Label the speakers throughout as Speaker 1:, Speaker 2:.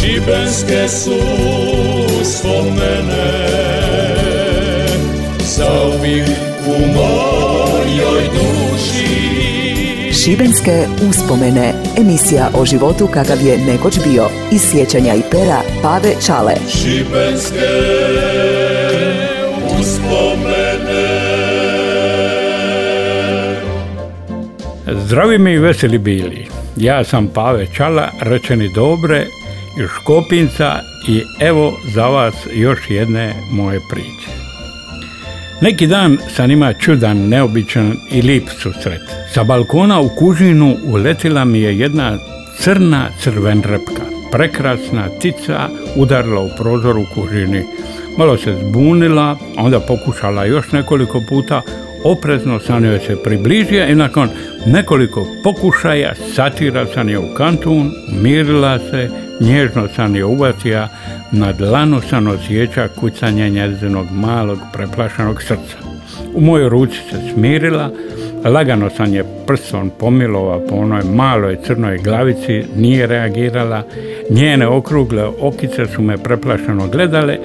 Speaker 1: Šibenske su spomene Zauvijek u mojoj duši
Speaker 2: Šibenske uspomene. Emisija o životu kakav je nekoć bio. Iz sjećanja i pera Pave Čale.
Speaker 1: Šibenske uspomene
Speaker 3: Zdravi mi i veseli bili. Ja sam Pave Čala, rečeni dobre Škopinca i evo za vas još jedne moje priče. Neki dan sam ima čudan, neobičan i lip susret. Sa balkona u kužinu uletila mi je jedna crna crvenrepka. Prekrasna tica udarila u prozor u kužini. Malo se zbunila, onda pokušala još nekoliko puta, oprezno sam joj se približio i nakon nekoliko pokušaja satira sam je u kantun, umirila se, nježno sam je uvatija, na dlanu sam osjeća kucanje njezinog malog preplašenog srca. U mojoj ruci se smirila, lagano sam je prstom pomilova po onoj maloj crnoj glavici, nije reagirala, njene okrugle okice su me preplašeno gledale,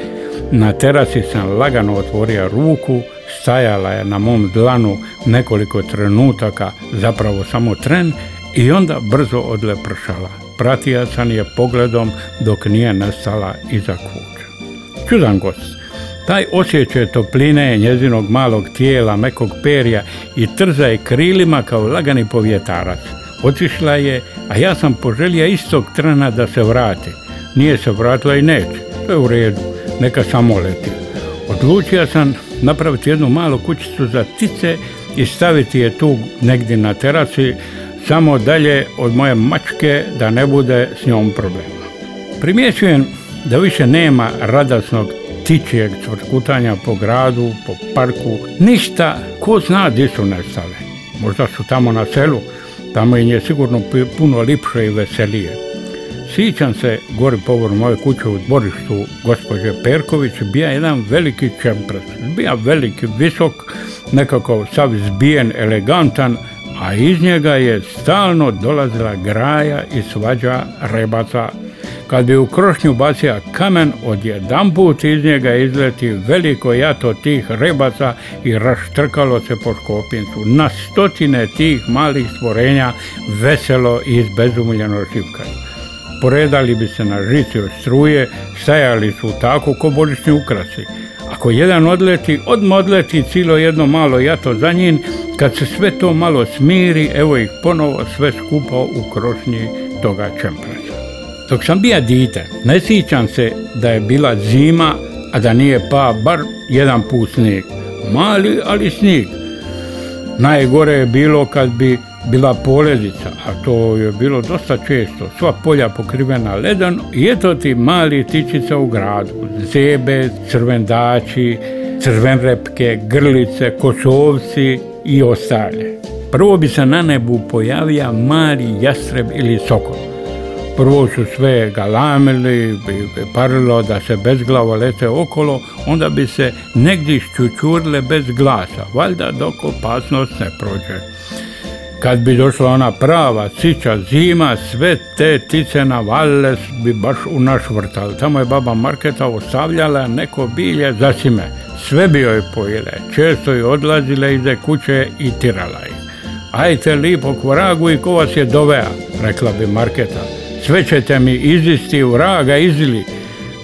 Speaker 3: na terasi sam lagano otvorio ruku, stajala je na mom dlanu nekoliko trenutaka, zapravo samo tren, i onda brzo odlepršala. Pratio sam je pogledom dok nije nastala iza kuća. Čudan gost. Taj osjećaj topline njezinog malog tijela, mekog perja i trza je krilima kao lagani povjetarac. Otišla je, a ja sam poželio istog trena da se vrati. Nije se vratila i neće. To je u redu. Neka samo leti. Odlučio sam napraviti jednu malu kućicu za ptice i staviti je tu negdje na terasi, samo dalje od moje mačke da ne bude s njom problema. Primjećujem da više nema radasnog tičijeg cvrkutanja po gradu, po parku, ništa, ko zna gdje su nestale. Možda su tamo na selu, tamo im je sigurno puno lipše i veselije. Sjećam se, gori povor moje kuće u dvorištu gospođe Perković, bija jedan veliki čempres. Bija veliki, visok, nekako sav zbijen, elegantan, a iz njega je stalno dolazila graja i svađa rebaca. Kad bi u krošnju bacio kamen, odjedanput iz njega izleti veliko jato tih rebaca i raštrkalo se po škopincu. Na stotine tih malih stvorenja veselo i izbezumljeno šipkaju. Poredali bi se na žici od struje, stajali su tako ko božićni ukrasi. Ako jedan odleti, odmah odleti cijelo jedno malo jato za njim, kad se sve to malo smiri, evo ih ponovo sve skupo u krošnji toga čemprasa. Dok sam bija dite, ne sjećam se da je bila zima, a da nije pa bar jedan put snijeg. Mali, ali snijeg. Najgore je bilo kad bi bila poledica, a to je bilo dosta često, sva polja pokrivena ledom i eto ti mali tičica u gradu, zebe, crvendači, crvenrepke, grlice, košovci i ostale. Prvo bi se na nebu pojavio mali jastreb ili sokol. Prvo su sve galamili, parilo da se bezglavo lete okolo, onda bi se negdje šćučurile bez glasa, valjda dok opasnost ne prođe. Kad bi došla ona prava cića zima, sve te tice navalile bi baš u naš vrtal. Tamo je baba Marketa ostavljala neko bilje za sime. Sve bi joj često je odlazile ize kuće i tirala ih. Ajte lipo k vragu i ko vas je dovea, rekla bi Marketa. Sve ćete mi izisti vraga izili,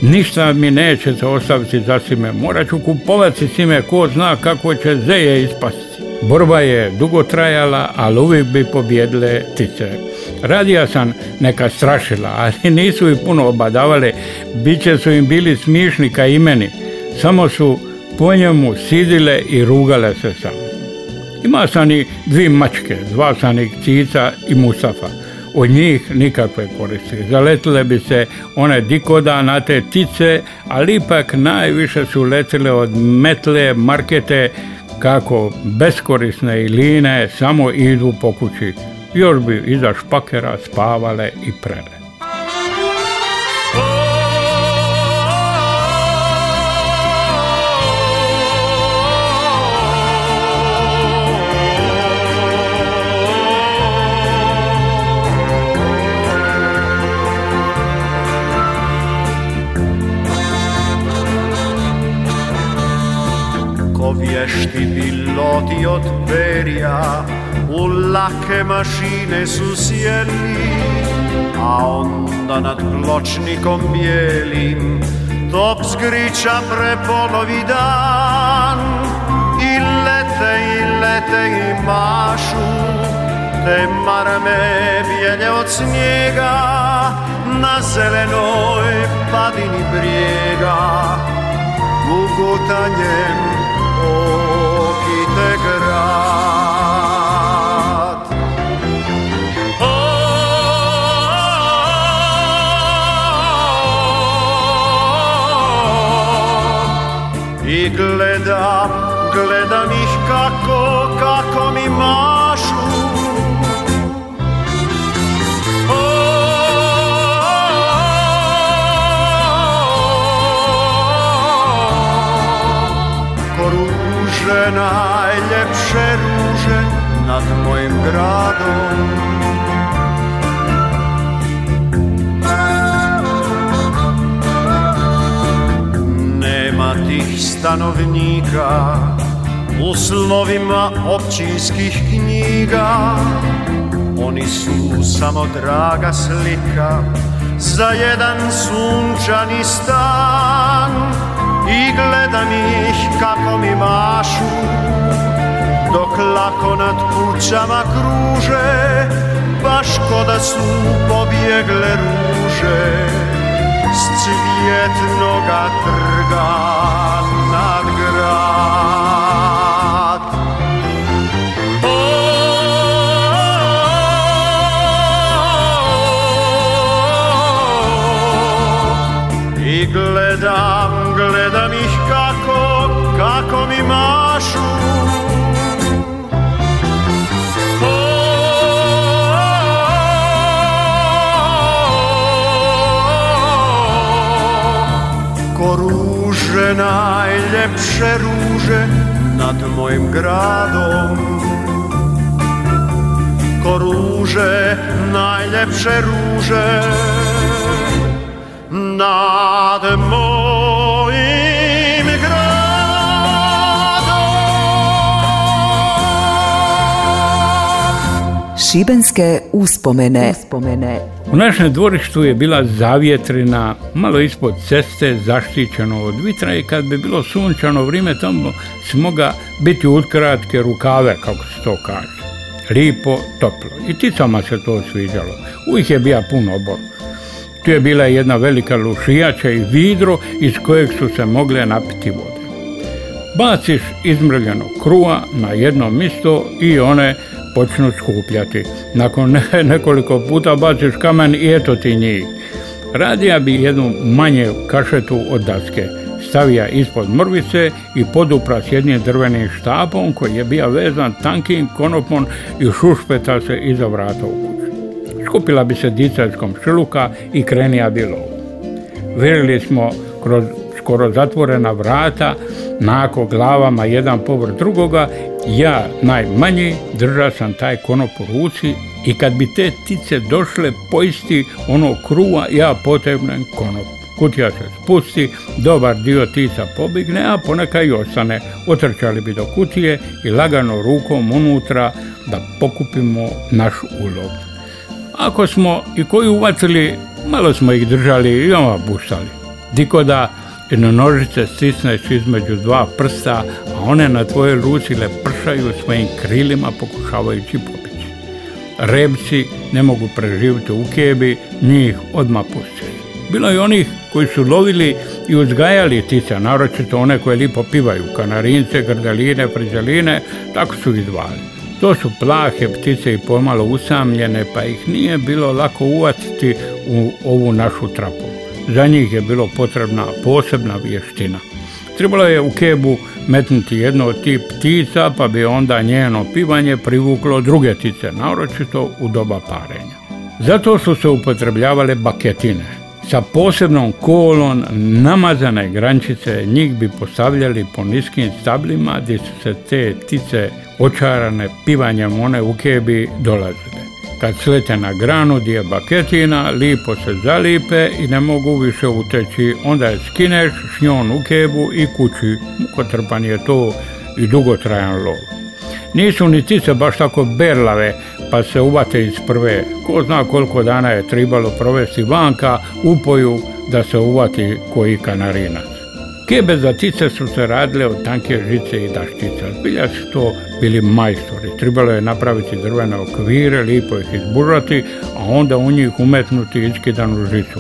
Speaker 3: ništa mi nećete ostaviti za sime. Morat ću kupovati sime, ko zna kako će zeje ispasti. Borba je dugo trajala, ali uvijek bi pobjedile tice. Radija sam neka strašila, ali nisu ih puno obadavale, biće su im bili smišni ka imeni. Samo su po njemu sidile i rugale se sam. Ima sam i dvi mačke, zva sam ih Cica i Mustafa. Od njih nikakve koristi. Zaletile bi se one dikoda na te tice, ali ipak najviše su letile od metle, markete, kako beskorisne iline samo idu po kući. Još bi iza špakera spavale i prele.
Speaker 4: Vješti piloti od perja u lake mašine su sjeli, a onda nad pločnikom bijelim top zgriča prepolovi dan. I lete i lete i mašu te marame bijelje od snijega na zelenoj padini brijega gugutanjem okite grad. I gledam, gledam nad mojim gradom. Nema tih stanovnika u slovima općinskih knjiga. Oni su samo draga slika za jedan sunčani stan I gledam ih kako mi mašu dok lako nad kućama kruže Baš ko da su pobjegle ruže. S cvjetnoga Ko ruže, najljepše ruže nad mojim gradom. Ko ruže, najljepše ruže nad mojim
Speaker 2: Šibenske uspomene. uspomene.
Speaker 3: U našem dvorištu je bila zavjetrina, malo ispod ceste, zaštićeno od vitra i kad bi bilo sunčano vrijeme tamo si moga biti utkratke rukave, kako se to kaže. Lipo, toplo. I ticama se to sviđalo. Uvijek je bija puno obor. Tu je bila jedna velika lušijača i vidro iz kojeg su se mogle napiti vode. Baciš izmrljeno kruha na jedno mjesto i one počnu skupljati. Nakon ne- nekoliko puta baciš kamen i eto ti njih. Radija bi jednu manje kašetu od daske. Stavija ispod mrvice i podupra s jednim drvenim štapom koji je bio vezan tankim konopom i šušpeta se iza vrata u kuću. Skupila bi se dica iz komšiluka i krenija bi lovu. Virili smo kroz skoro zatvorena vrata, nako glavama jedan povrh drugoga, ja najmanji drža sam taj konop u ruci i kad bi te tice došle poisti ono kruva, ja potrebnem konop. Kutija se spusti, dobar dio tica pobigne, a poneka i ostane. Otrčali bi do kutije i lagano rukom unutra da pokupimo naš ulov. Ako smo i koji uvatili, malo smo ih držali i oma buštali. Diko da jedno nožice stisneš između dva prsta, a one na tvojoj ruci lepršaju svojim krilima pokušavajući pobići. Rebci ne mogu preživjeti u kebi, njih odmah pustili. Bilo je onih koji su lovili i uzgajali ptice, naročito one koje lipo pivaju, kanarince, grdaline, frižaline, tako su ih zvali. To su plahe ptice i pomalo usamljene, pa ih nije bilo lako uvatiti u ovu našu trapu. Za njih je bilo potrebna posebna vještina. Trebalo je u kebu metnuti jedno od tih ptica, pa bi onda njeno pivanje privuklo druge ptice, naročito u doba parenja. Zato su se upotrebljavale baketine. Sa posebnom kolom namazane grančice njih bi postavljali po niskim stablima gdje su se te ptice očarane pivanjem one u kebi dolazile. Kad slete na granu gdje je baketina, lipo se zalipe i ne mogu više uteći. Onda je skineš s u kebu i kući. Mukotrpan je to i dugotrajan lov. Nisu ni tice baš tako berlave pa se uvate iz prve. Ko zna koliko dana je tribalo provesti vanka upoju da se uvati koji kanarinac. Kebe za tice su se radile od tanke žice i daštica. Zbilja su to bili majstori. Trebalo je napraviti drvene okvire, lipo ih izbužati, a onda u njih umetnuti iskidanu žicu.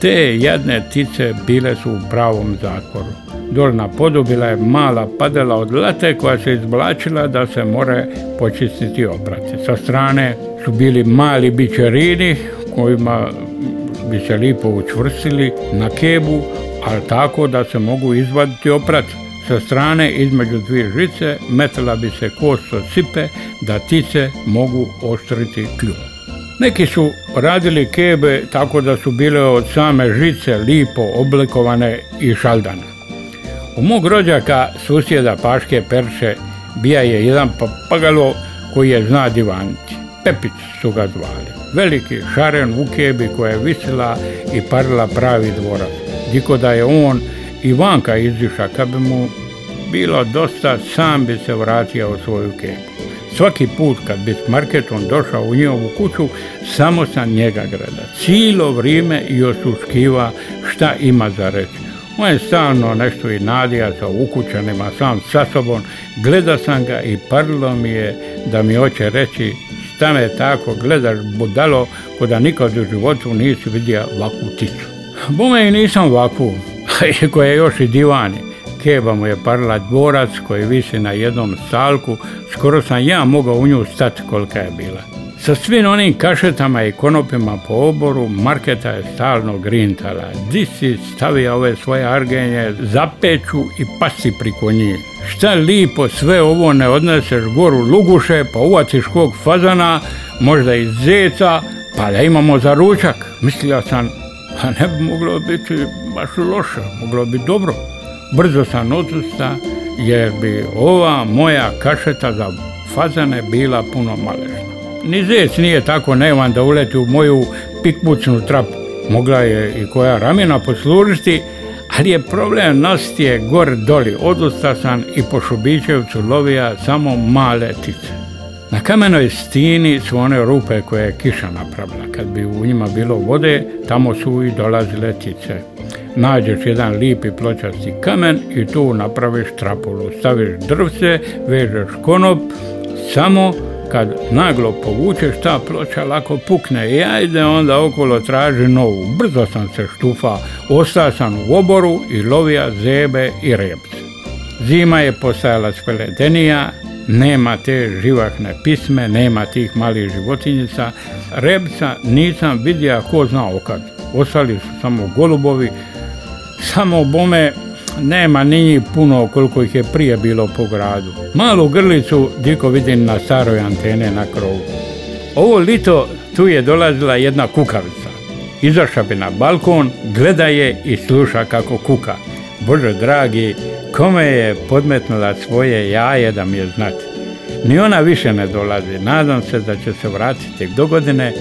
Speaker 3: Te jadne tice bile su u pravom zatvoru. Dol na podu bila je mala padela od late koja se izblačila da se more počistiti oprati. Sa strane su bili mali bičerini kojima bi se lipo učvrstili na kebu, ali tako da se mogu izvaditi oprat. Sa strane između dvije žice metala bi se kost od sipe da tice mogu oštriti kljub. Neki su radili kebe tako da su bile od same žice lipo oblikovane i šaldane. U mog rođaka susjeda Paške Perše bija je jedan papagalo koji je zna divaniti. Pepić su ga zvali. Veliki šaren u kebi koja je visila i parila pravi dvorac. Diko da je on i vanka iziša, kad bi mu bilo dosta, sam bi se vratio u svoju kebu. Svaki put kad bi s marketom došao u njihovu kuću, samo sam njega gleda. Cijelo vrijeme i osuškiva šta ima za reći. On je stalno nešto i nadija sa ukućanima sam sa sobom. Gleda sam ga i parilo mi je da mi hoće reći šta me tako gledaš budalo ko da nikad u životu nisi vidio ovakvu ticu. Bome i nisam ovakvu, koja je još i divani. Keba mu je parila dvorac koji visi na jednom stalku, skoro sam ja mogao u nju stati kolika je bila. Sa svim onim kašetama i konopima po oboru, Marketa je stalno grintala. Di si stavio ove svoje argenje, zapeću i pasi priko njih. Šta lipo sve ovo ne odneseš goru luguše, pa uvaciš kog fazana, možda i zeca, pa da imamo za ručak. Mislio sam, a ne bi moglo biti baš loše, moglo bi dobro. Brzo sam odusta jer bi ova moja kašeta za fazane bila puno malešna. Ni zec nije tako nevan da uleti u moju pikbucnu trapu. Mogla je i koja ramena poslužiti, ali je problem nositi je gor doli. Odusta sam i po Šubićevcu lovija samo male tice. Na kamenoj stini su one rupe koje je kiša napravila. Kad bi u njima bilo vode, tamo su i dolazile tice nađeš jedan lipi pločasti kamen i tu napraviš trapulu. Staviš drvce, vežeš konop, samo kad naglo povučeš ta ploča lako pukne i ajde onda okolo traži novu. Brzo sam se štufa, ostao sam u oboru i lovija zebe i rebce. Zima je postajala speledenija, nema te živahne pisme, nema tih malih životinjica. Rebca nisam vidio ko znao kad. Ostali su samo golubovi, samo bome nema ni puno koliko ih je prije bilo po gradu. Malu grlicu diko vidim na staroj antene na krovu. Ovo lito tu je dolazila jedna kukavica. Izašla bi na balkon, gleda je i sluša kako kuka. Bože dragi, kome je podmetnula svoje jaje da mi je znati. Ni ona više ne dolazi. Nadam se da će se vratiti do godine.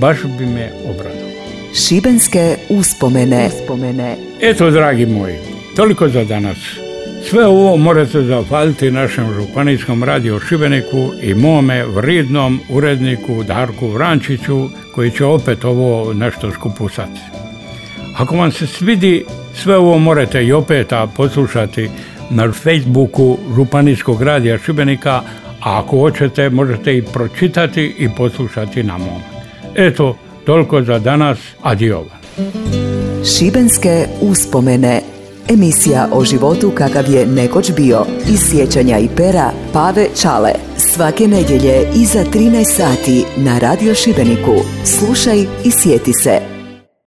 Speaker 3: Baš bi me obradila.
Speaker 2: Šibenske uspomene. uspomene.
Speaker 3: Eto, dragi moji, toliko za danas. Sve ovo morate zahvaliti našem županijskom radio Šibeniku i mome vridnom uredniku Darku Vrančiću koji će opet ovo nešto skupusati. Ako vam se svidi, sve ovo morate i opet poslušati na Facebooku Županijskog radija Šibenika, a ako hoćete možete i pročitati i poslušati na mom. Eto, Toliko za danas, adiova.
Speaker 2: Šibenske uspomene. Emisija o životu kakav je nekoć bio. Iz sjećanja i pera Pave Čale. Svake nedjelje iza 13 sati na Radio Šibeniku. Slušaj i sjeti se.